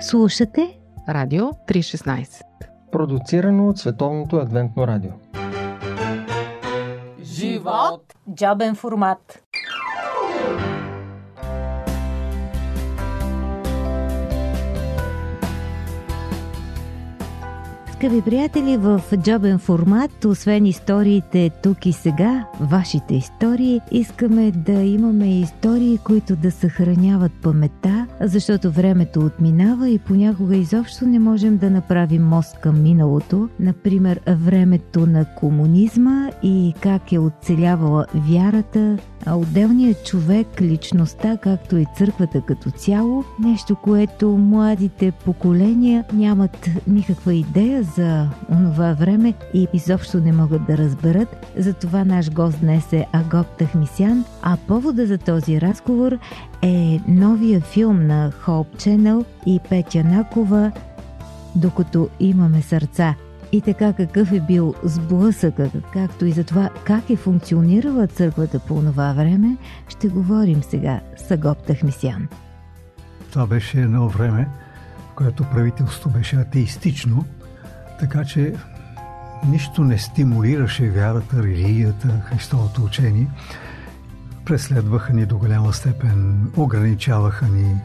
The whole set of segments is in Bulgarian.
Слушате Радио 316 Продуцирано от Световното адвентно радио. Живот! Джобен формат Скъпи приятели, в джобен формат, освен историите тук и сега, вашите истории, искаме да имаме истории, които да съхраняват паметта, защото времето отминава и понякога изобщо не можем да направим мост към миналото. Например, времето на комунизма и как е оцелявала вярата, а отделният човек, личността, както и църквата като цяло, нещо, което младите поколения нямат никаква идея за онова време и изобщо не могат да разберат. Затова наш гост днес е Агоп Тахмисян, а повода за този разговор е новия филм на Hope Channel и Петя Накова «Докато имаме сърца». И така какъв е бил сблъсъка, както и за това как е функционирала църквата по това време, ще говорим сега с Агоп Тахмисян. Това беше едно време, в което правителството беше атеистично, така че нищо не стимулираше вярата, религията, Христовото учение. Преследваха ни до голяма степен, ограничаваха ни,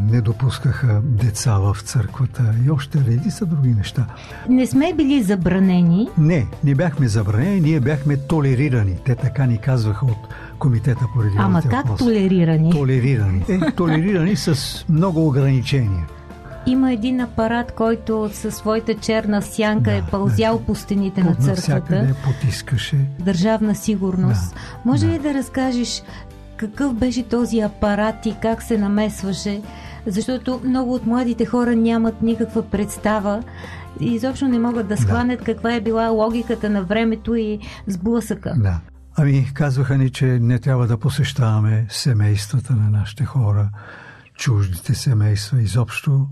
не допускаха деца в църквата и още реди са други неща. Не сме били забранени. Не, не бяхме забранени, ние бяхме толерирани. Те така ни казваха от Комитета по религиозните Ама как въпроси. толерирани? Толерирани. Е, толерирани с много ограничения. Има един апарат, който със своята черна сянка Да, е пълзял да. по стените на църквата. потискаше. Държавна сигурност. Да, Може да. ли да разкажеш какъв беше този апарат и как се намесваше? Защото много от младите хора нямат никаква представа и изобщо не могат да схванат каква е била логиката на времето и сблъсъка. Да. Ами, казваха ни, че не трябва да посещаваме семействата на нашите хора, чуждите семейства, изобщо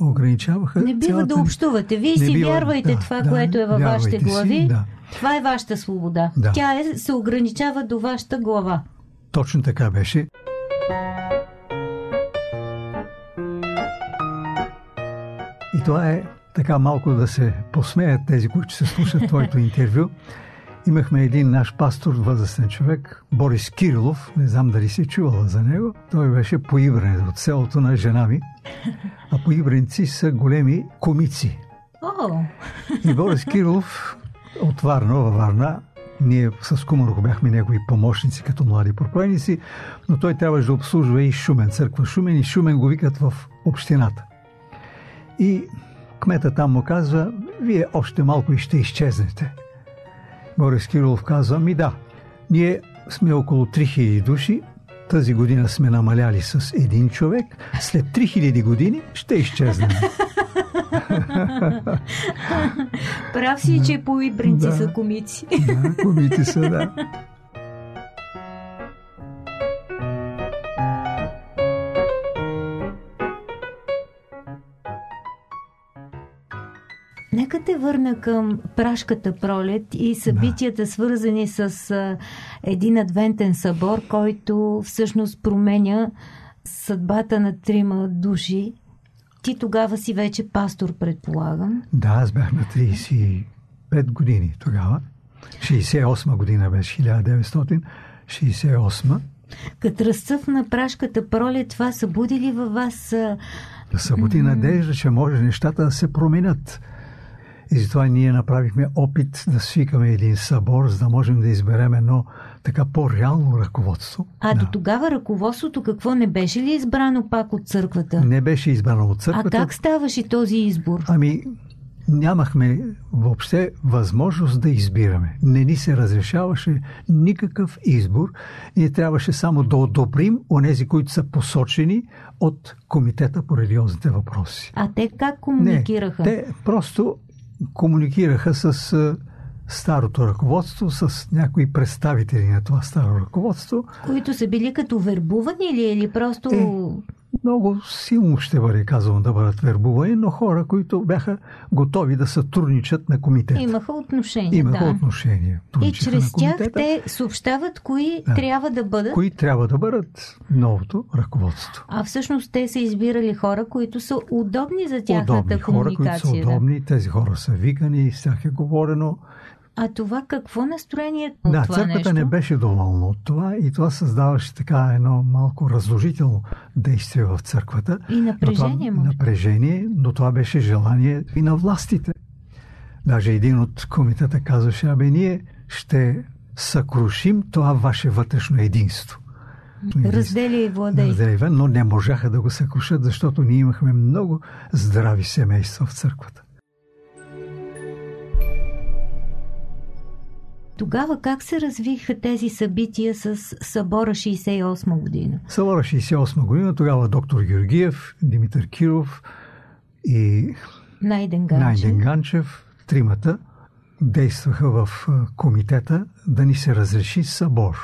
ограничаваха. Не бива цялата да общувате. Вие Не си бива, вярвайте да, това, да, което е във вашите си, глави. да. Това е вашата свобода. Да. Тя е, се ограничава до вашата глава. Точно така беше. И това е така малко да се посмеят тези, които ще слушат твоето интервю. Имахме един наш пастор, възрастен човек, Борис Кирилов, не знам дали си чувала за него. Той беше поибрен от селото на жена ми. А поибренци са големи комици. О, И Борис Кирилов от Варна, във Варна, ние с Кумарко бяхме негови помощници като млади проповедници, но той трябваше да обслужва и Шумен, църква Шумен и Шумен го викат в общината. И кмета там му казва, вие още малко и ще изчезнете. Борис Кирилов казва, ми да, ние сме около 3000 души, тази година сме намаляли с един човек, след 3000 години ще изчезнем. прав си, че поибринци Да. са комици. Да, комити са, да. Нека те върна към прашката пролет и събитията, свързани с а, един адвентен събор, който всъщност променя съдбата на трима души. Ти тогава си вече пастор, предполагам. Да, аз бях на 35 години тогава. 68 година беше, 1968. Като разцъфна прашката пролет, това събуди ли във вас Да събуди надежда, че може нещата да се променят. И затова ние направихме опит да свикаме един събор, за да можем да изберем едно така по-реално ръководство. А да. до тогава ръководството какво не беше ли избрано пак от църквата? Не беше избрано от А църквата. как ставаше този избор? Ами, нямахме въобще възможност да избираме. Не ни се разрешаваше никакъв избор. Ние трябваше само да одобрим онези, които са посочени от Комитета по религиозните въпроси. А те как комуникираха? Не, те просто комуникираха с старото ръководство, с някои представители на това старо ръководство. Които са били като вербувани или, или просто... Е, много силно ще бъде казано да бъдат вербувани, но хора, които бяха готови да сътрудничат на комитета. Имаха отношение. Имаха да. отношение. И чрез тях те съобщават кои да. трябва да бъдат. Кои трябва да бъдат новото ръководство. А всъщност те са избирали хора, които са удобни за тяхната удобни комуникация. Хора, които са удобни, тези хора са викани и с тях е говорено. А това какво настроение от да, това църквата нещо? не беше доволна от това и това създаваше така едно малко разложително действие в църквата. И напрежение, но това, Напрежение, но това беше желание и на властите. Даже един от комитета казваше, абе ние ще съкрушим това ваше вътрешно единство. Раздели и владей. Раздели, но не можаха да го съкрушат, защото ние имахме много здрави семейства в църквата. Тогава как се развиха тези събития с събора 68 година? Събора 68 година, тогава доктор Георгиев, Димитър Киров и Найден Ганчев, Найден Ганчев тримата действаха в комитета да ни се разреши събор.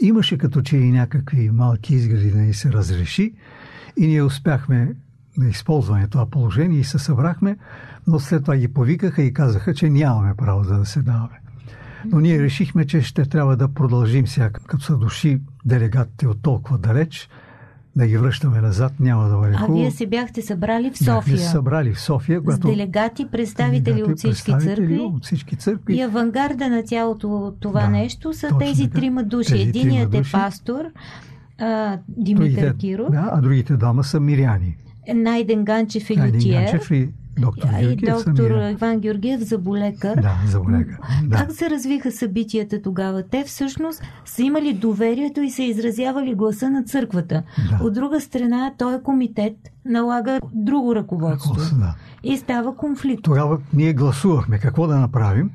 Имаше като че и някакви малки изгледи да ни се разреши и ние успяхме да използваме това положение и се събрахме, но след това ги повикаха и казаха, че нямаме право да, да се даваме. Но ние решихме, че ще трябва да продължим сега, като са дошли делегатите от толкова далеч, да ги връщаме назад, няма да бъде хубаво. А вие се бяхте събрали в София? Бяхме събрали в София. С делегати, представители делегати, от всички представители църкви. От всички църкви. И авангарда на цялото това Да, нещо са точно тези така. трима души. Тези Единият трима е души. пастор а, Димитър другите, Киров, да, а другите двама са миряни. Найден Ганчев Найден лютиер Ганчев и доктор и Георгиев доктор миряни. Иван Георгиев заболекар. Да, заболяга. Да. Как се развиха събитията тогава? Те всъщност са имали доверието и са изразявали гласа на църквата. Да. От друга страна, той комитет налага друго ръководство. Ръководство, да. И става конфликт. Тогава ние гласувахме какво да направим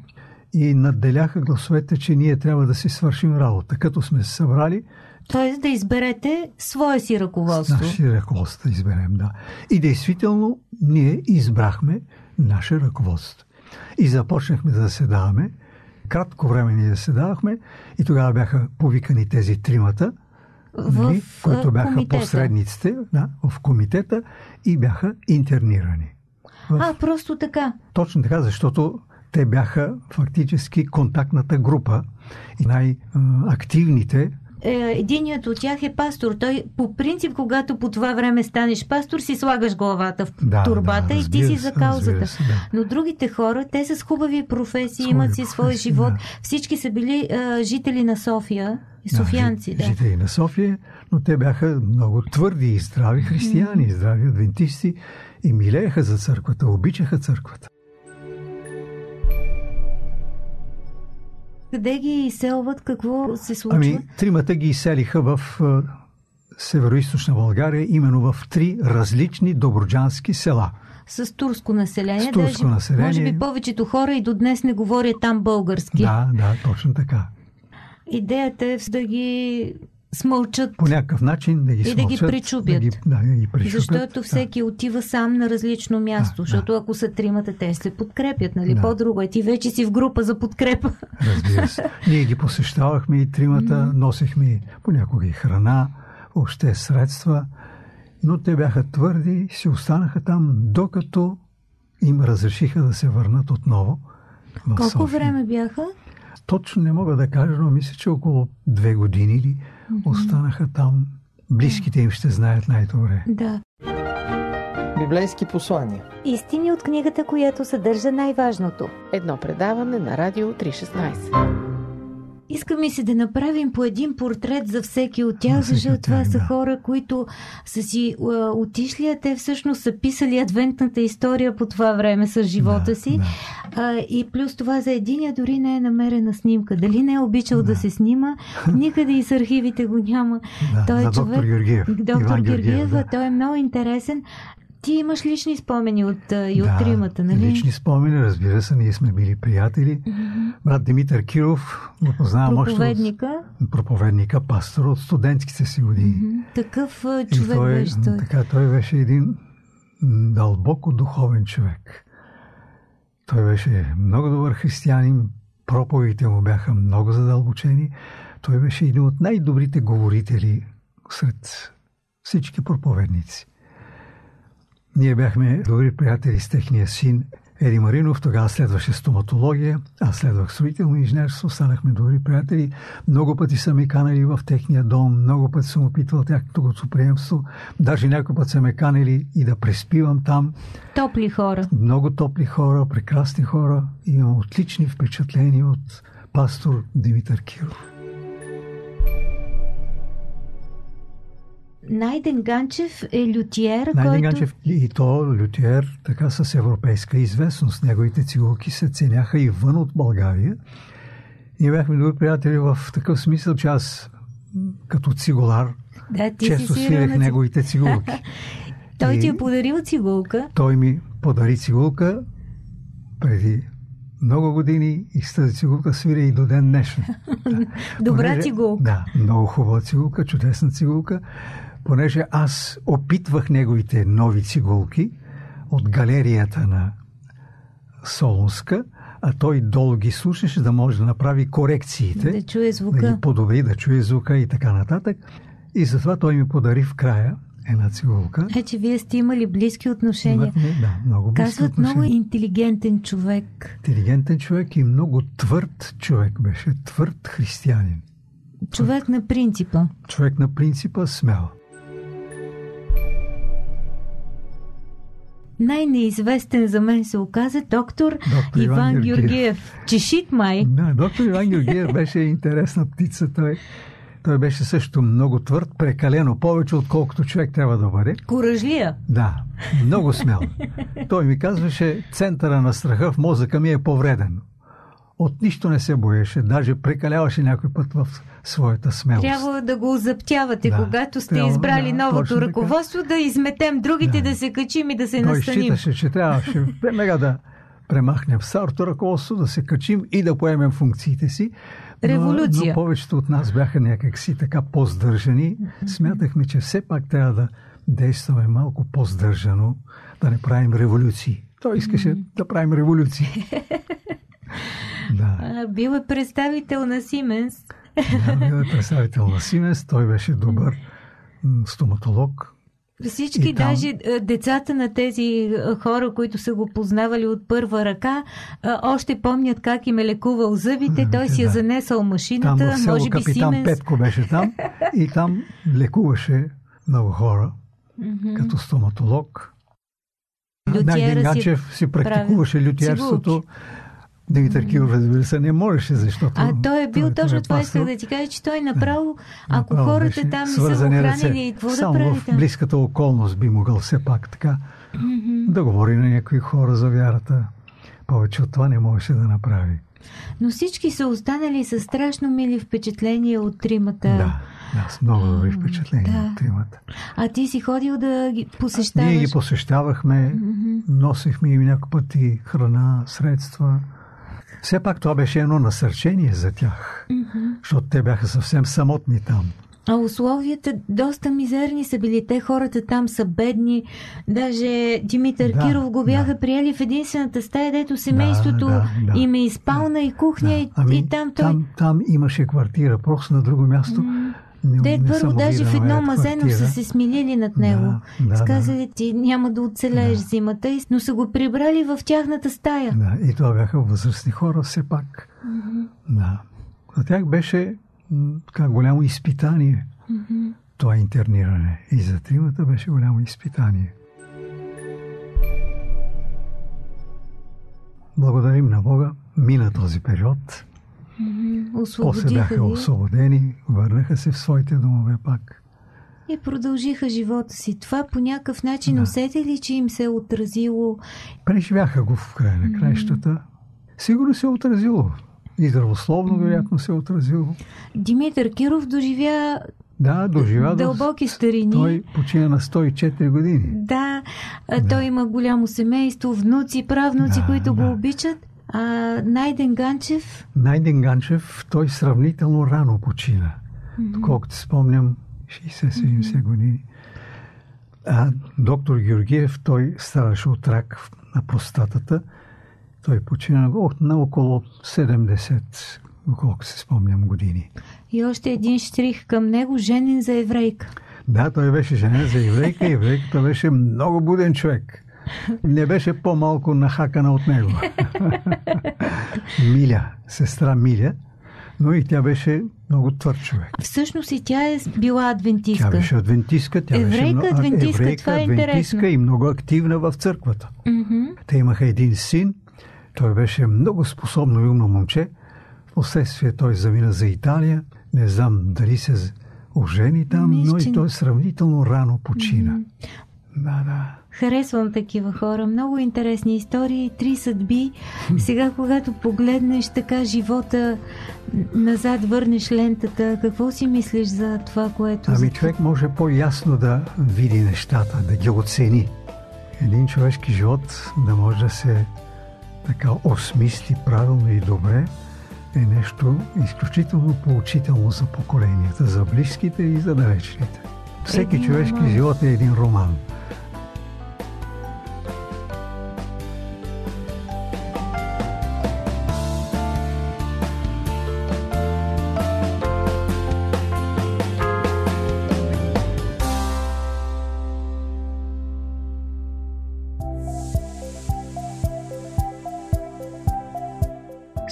и надделяха гласовете, че ние трябва да си свършим работа. Като сме се събрали, Тоест да изберете свое си ръководство. наши ръководство изберем, да. И действително ние избрахме наше ръководство. И започнахме да заседаваме. Кратко време ние заседавахме и тогава бяха повикани тези тримата, В, нали, които бяха комитета. посредниците да, в комитета и бяха интернирани. В... А, просто така. Точно така, защото те бяха фактически контактната група и най-активните. Е, единият от тях е пастор. Той по принцип, когато по това време станеш пастор, си слагаш главата в Да, турбата да, и ти си за каузата. се, да. Но другите хора, те са с хубави професии, С имат си професии, живот. да. Всички са били а, жители на София, и Да, Да, Жители на София, но те бяха много твърди и здрави християни, здрави адвентисти и милееха за църквата, обичаха църквата. Къде ги изселват? Какво се случва? Ами, тримата ги изселиха в а, северо България, именно в три различни доброджански села. С турско население. С турско Даже, население. Може би повечето хора и до днес не говорят там български. Да, да, точно така. Идеята е да ги смълчат. По някакъв начин да ги И да ги смълчат, причупят. Да ги, да, да ги причупят. Защото да. всеки отива сам на различно място. Да, защото ако са тримата, те се подкрепят, нали? Да. По-друго е. Ти вече си в група за подкрепа. Разбира се. Ние ги посещавахме и тримата, носихме понякога и храна, въобще средства, но те бяха твърди и си останаха там, докато им разрешиха да се върнат отново Колко София. време бяха? Точно не мога да кажа, но мисля, че около две години ли останаха там. Близките им ще знаят най-добре. Да. Библейски послания. Истини от книгата, която съдържа най-важното. Едно предаване на Радио 316. Иска ми се да направим по един портрет за всеки от тях, защото от това тях, са да. хора, които са си а, отишли, а те всъщност са писали адвентната история по това време с живота Да, си. да. А, и плюс това за единия дори не е намерена снимка. Дали не е обичал да, Да. се снима, никъде и с архивите го няма. Да, Той е за човек- доктор Георгиев. Доктор Иван Георгиев, да. той е много интересен. Ти имаш лични спомени от, и от да, тримата, нали? Лични спомени, разбира се, ние сме били приятели. Брат Димитър Киров го познавам още Проповедника. от проповедника, пастор от студентските си години. Мгм. Такъв а, И човек той, беше той. Така, той беше един дълбоко духовен човек. Той беше много добър християнин, проповедите му бяха много задълбочени. Той беше един от най-добрите говорители сред всички проповедници. Ние бяхме добри приятели с техния син Еди Маринов, тогава следваше стоматология, аз следвах строително инженерство, станахме добри приятели. Много пъти са ме канали в техния дом, много пъти съм опитвал тяхното гостоприемство, даже някой път са ме канали и да преспивам там. Топли хора. Много топли хора, прекрасни хора. Имам отлични впечатления от пастор Димитър Киров. Найден Ганчев е лютиер, Найден който... Ганчев и то лютиер така с европейска известност. Неговите цигулки се ценяха и вън от България. Ние бяхме добри приятели в такъв смисъл, че аз като цигулар да, често си свирех на... неговите цигулки. Той и... ти е подарил цигулка. Той ми подари цигулка преди много години и с тази цигулка свиря и до ден днешен. Да. Добра Понеже, цигулка. Да, много хубава цигулка, чудесна цигулка понеже аз опитвах неговите нови цигулки от галерията на Солунска, а той долу ги слушаше, да може да направи корекциите. Да чуе звука. Да ги подобри, да чуе звука и така нататък. И затова той ми подари в края една цигулка. Е, че вие сте имали близки отношения. Имахме, да, много близки Казват отношения. много интелигентен човек. Интелигентен човек и много твърд човек беше. Твърд християнин. Човек на принципа. Човек на принципа смел. Най-неизвестен за мен се оказа доктор, доктор Иван, Иван Георгиев. Георгиев. Чешит май. Да, доктор Иван Георгиев беше интересна птица. Той, той беше също много твърд, прекалено повече, отколкото човек трябва да бъде. Коражлия. Да, много смел. Той ми казваше, центъра на страха в мозъка ми е повреден. От нищо не се боеше, даже прекаляваше някой път в своята смелост. Трябва да го заптявате, Да, когато сте трябва, избрали да, новото така. ръководство, да изметем другите, да. Да. се качим и да се Той настаним. считаше, че трябваше веднага да премахнем старото ръководство, да се качим и да поемем функциите си. Но, Революция. но повечето от нас бяха някакси така по-здържани. Смятахме, че все пак трябва да действаме малко по-здържано, да не правим революции. Той искаше да правим революции. Да, бил е представител на Сименс. да, бил е представител на Сименс, той беше добър стоматолог. Всички, И там- даже а, децата на тези а, хора, които са го познавали от първа ръка, а, още помнят как им е лекувал зъбите. Той си е да. занесъл Там машината, в село може би Капитан Сименс. Петко беше там и там лекуваше много хора Мгм. като стоматолог. Найден си Ганчев си практикуваше лютиерството. Димитър Киров, разбира се, не можеше, защото... А той е бил той- той точно е това, исках да ти кажа, че той направо, ако Направо хората там не са ръце. хранили, какво да прави в близката околност би могъл все пак така да говори на някои хора за вярата. Повече от това не можеше да направи. Но всички са останали с страшно мили впечатления от тримата. Да, да, с много добри впечатления да. от тримата. А ти си ходил да ги посещаваш. Ние ги посещавахме, Мгм. носихме им някакъв път и храна, средства. Все пак това беше едно насърчение за тях, Мгм. защото те бяха съвсем самотни там. А условията доста мизерни са били. Те хората там са бедни. Даже Димитър Да, Киров го бяха да. приели в единствената стая, дето семейството да, да. им е и спална, и кухня, и, ами, и там той... там, там имаше квартира, просто на друго място. Не, Те не първо даже да в едно мазено квартира. са се смилили над него. Да, да, Сказали ти няма да оцелееш Да. зимата, но са го прибрали в тяхната стая. Да, и това бяха възрастни хора все пак. Да. За тях беше така голямо изпитание това интерниране. И за тримата беше голямо изпитание. Благодарим на Бога. Мина този период. После бяха освободени, върнаха се в своите домове пак. и продължиха живота си. Това по някакъв начин Да. усети ли, че им се е отразило? Преживяха го в края на краищата. Сигурно се е отразило. И здравословно, вероятно, се е отразило. Димитър Киров доживя Да, доживя до... дълбоки старини. Той почина на 104 години. Да, а, той има голямо семейство, внуци, правнуци, Да, които го да. обичат. А Найден Ганчев, Найден Ганчев, той сравнително рано почина. Доколкото си спомням, 60-70 години. А доктор Георгиев, той страдаше от рак на простатата. Той почина на- около 70, доколко си спомням години. и още един штрих към него, женен за еврейка. Да, той беше женен за еврейка. Еврейката беше много буден човек. Не беше по-малко нахакана от него. Миля, сестра Миля, но и тя беше много твърд човек. Всъщност и тя е била адвентистка. Тя беше адвентистка. Тя еврейка, беше много, адвентистка, еврейка, това е адвентистка интересно. и много активна в църквата. Мгм. Те имаха един син. Той беше много способно и умно момче. Впоследствие той замина за Италия. Не знам дали се ожени там, Мисля, но и той сравнително рано почина. Харесвам такива хора. Много интересни истории, три съдби. Сега, когато погледнеш така живота, назад върнеш лентата, какво си мислиш за това, което... Ами човек може по-ясно да види нещата, да ги оцени. Един човешки живот да може да се така осмисли правилно и добре е нещо изключително поучително за поколенията, за близките и за далечните. Всеки Един човешки роман. живот е един роман.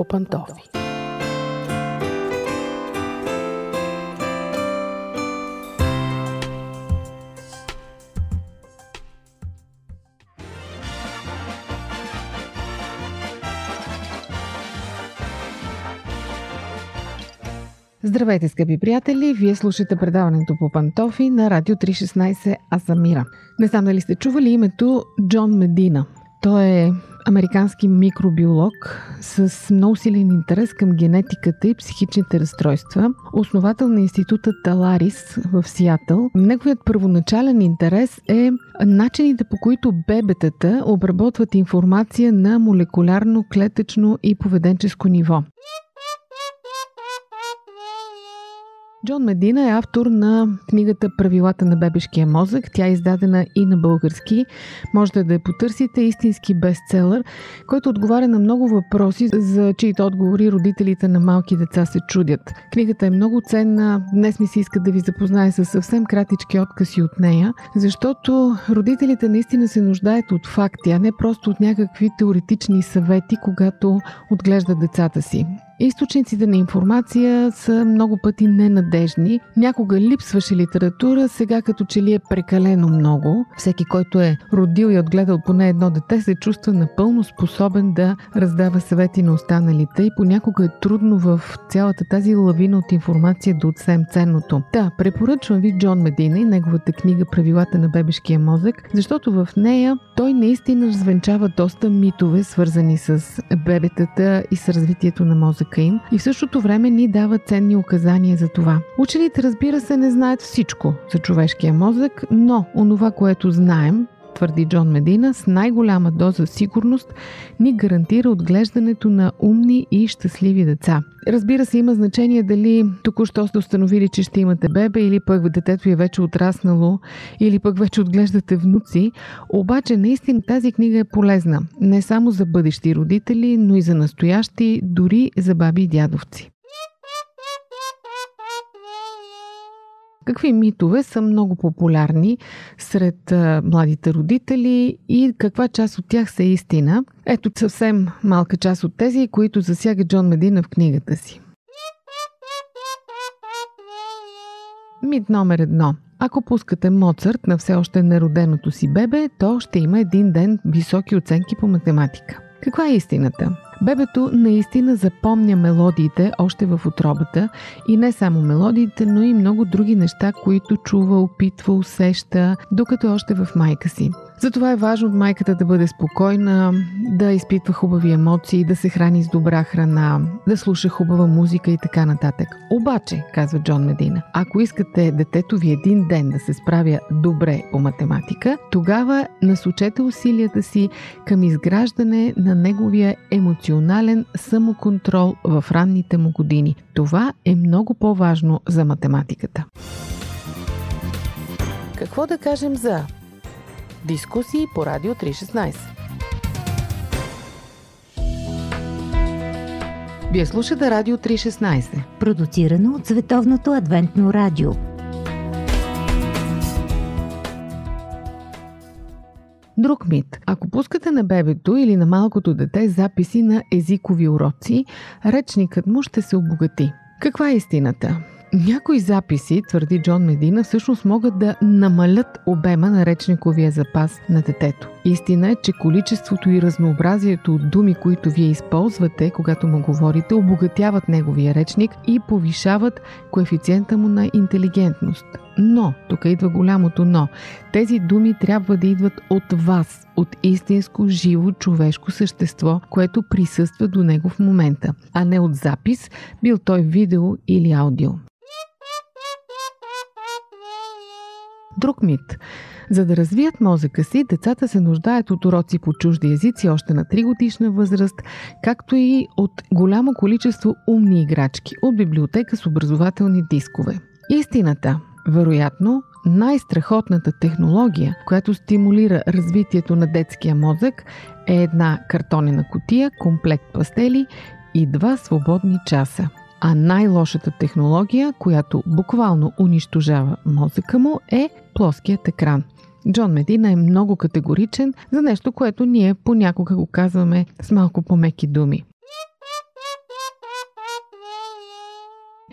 По пантофи. Здравейте, скъпи приятели! Вие слушате предаването по пантофи на Радио 316 Аз съм Мира. Не знам дали сте чували името Джон Медина. Той е американски микробиолог с много силен интерес към генетиката и психичните разстройства, основател на института Таларис в Сиатъл. Неговият първоначален интерес е начините по които бебетата обработват информация на молекулярно, клетъчно и поведенческо ниво. Джон Медина е автор на книгата Правилата на бебешкия мозък. Тя е издадена и на български. Можете да я потърсите. Истински бестселър, който отговаря на много въпроси, за чието отговори родителите на малки деца се чудят. Книгата е много ценна. Днес ми се иска да ви запознае с съвсем кратички откази от нея, защото родителите наистина се нуждаят от факти, а не просто от някакви теоретични съвети, когато отглеждат децата си. Източниците на информация са много пъти ненадежни. Някога липсваше литература, сега като че ли е прекалено много. Всеки, който е родил и отгледал поне едно дете, се чувства напълно способен да раздава съвети на останалите и понякога е трудно в цялата тази лавина от информация да отсем ценното. Да, препоръчвам ви Джон Медина и неговата книга Правилата на бебешкия мозък, защото в нея той наистина развенчава доста митове, свързани с бебетата и с развитието на мозък мозъка им и в същото време ни дава ценни указания за това. Учените, разбира се, не знаят всичко за човешкия мозък, но онова, което знаем, твърди Джон Медина, с най-голяма доза сигурност ни гарантира отглеждането на умни и щастливи деца. Разбира се, има значение дали току-що сте установили, че ще имате бебе или пък детето е вече отраснало или пък вече отглеждате внуци. Обаче наистина тази книга е полезна не само за бъдещи родители, но и за настоящи, дори за баби и дядовци. Какви митове са много популярни сред младите родители и каква част от тях са истина? Ето съвсем малка част от тези, които засяга Джон Медина в книгата си. Мит номер едно. Ако пускате Моцарт на все още нероденото си бебе, то ще има един ден високи оценки по математика. Каква е истината? Бебето наистина запомня мелодиите още в отробата и не само мелодиите, но и много други неща, които чува, опитва, усеща, докато е още в майка си. Затова е важно от майката да бъде спокойна, да изпитва хубави емоции, да се храни с добра храна, да слуша хубава музика и така нататък. Обаче, казва Джон Медина, ако искате детето ви един ден да се справя добре по математика, тогава насочете усилията си към изграждане на неговия емоционален самоконтрол в ранните му години. Това е много по-важно за математиката. Какво да кажем за Дискусии по Радио 316. Вие слушате Радио 316. Продуцирано от Световното адвентно радио. Друг мит. Ако пускате на бебето или на малкото дете записи на езикови уроци, речникът му ще се обогати. Каква е истината? Някои записи, твърди Джон Медина, всъщност могат да намалят обема на речниковия запас на детето. Истина е, че количеството и разнообразието от думи, които вие използвате, когато му говорите, обогатяват неговия речник и повишават коефициента му на интелигентност. Но, тук идва голямото но, тези думи трябва да идват от вас, от истинско, живо, човешко същество, което присъства до него в момента, а не от запис, бил той видео или аудио. Друг мит. За да развият мозъка си, децата се нуждаят от уроци по чужди езици още на 3 годишна възраст, както и от голямо количество умни играчки от библиотека с образователни дискове. Истината, вероятно, най-страхотната технология, която стимулира развитието на детския мозък, е една картонена котия, комплект пастели и два свободни часа. А най-лошата технология, която буквално унищожава мозъка му, е плоският екран. Джон Медина е много категоричен за нещо, което ние понякога го казваме с малко по-меки думи.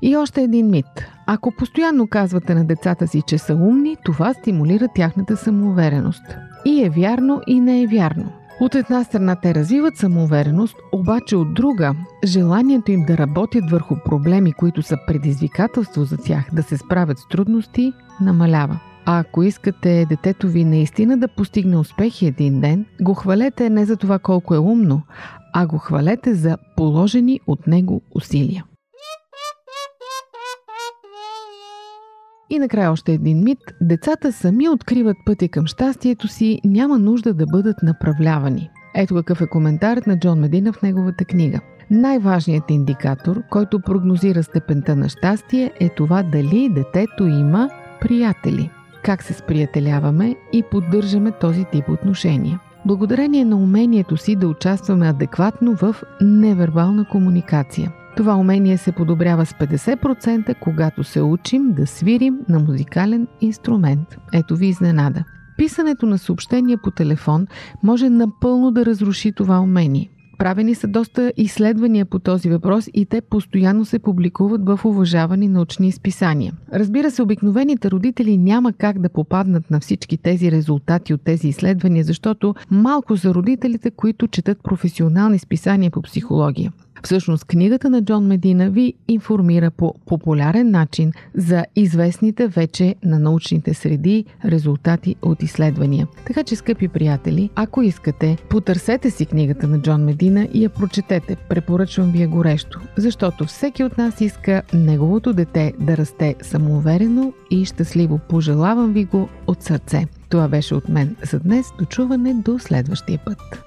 И още един мит. Ако постоянно казвате на децата си, че са умни, това стимулира тяхната самоувереност. И е вярно, и не е вярно. От една страна те развиват самоувереност, обаче от друга желанието им да работят върху проблеми, които са предизвикателство за тях да се справят с трудности, намалява. А ако искате детето ви наистина да постигне успехи един ден, го хвалете не за това колко е умно, а го хвалете за положени от него усилия. И накрая още един мит. Децата сами откриват пътя към щастието си, няма нужда да бъдат направлявани. Ето какъв е коментарът на Джон Медина в неговата книга. Най-важният индикатор, който прогнозира степента на щастие е това дали детето има приятели. Как се сприятеляваме и поддържаме този тип отношения. Благодарение на умението си да участваме адекватно в невербална комуникация. Това умение се подобрява с 50%, когато се учим да свирим на музикален инструмент. Ето ви изненада. Писането на съобщения по телефон може напълно да разруши това умение. Правени са доста изследвания по този въпрос и те постоянно се публикуват в уважавани научни изписания. Разбира се, обикновените родители няма как да попаднат на всички тези резултати от тези изследвания, защото малко за родителите, които четат професионални списания по психология. Всъщност книгата на Джон Медина ви информира по популярен начин за известните вече на научните среди резултати от изследвания. Така че, скъпи приятели, ако искате, потърсете си книгата на Джон Медина и я прочетете. Препоръчвам ви я горещо, защото всеки от нас иска неговото дете да расте самоуверено и щастливо. Пожелавам ви го от сърце. Това беше от мен за днес. Дочуване до следващия път.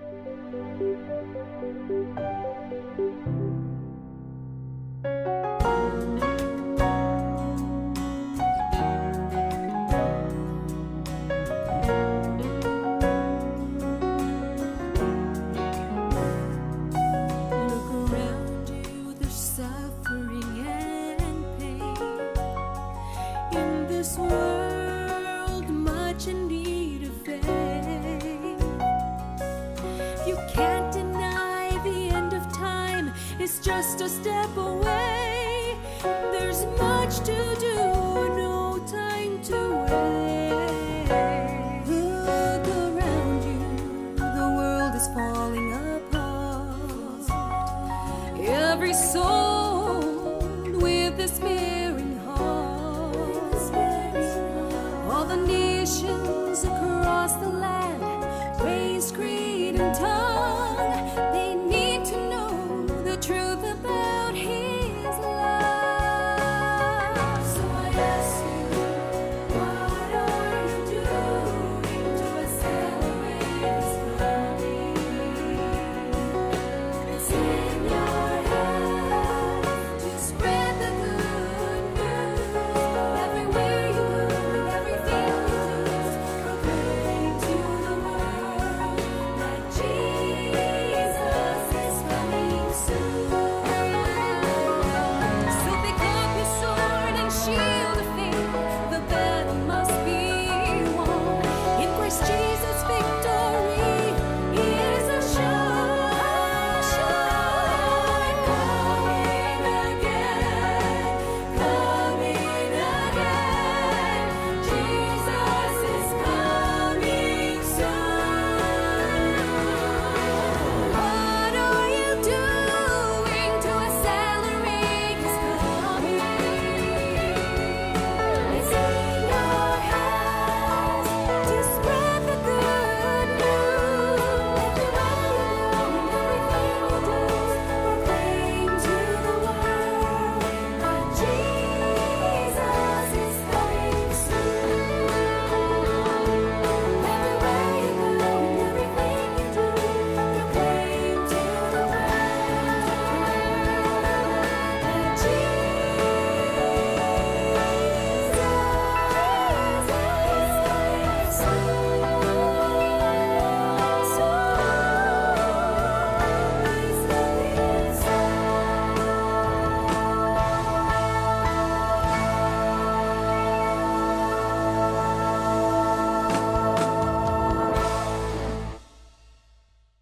just a step away. There's much to do,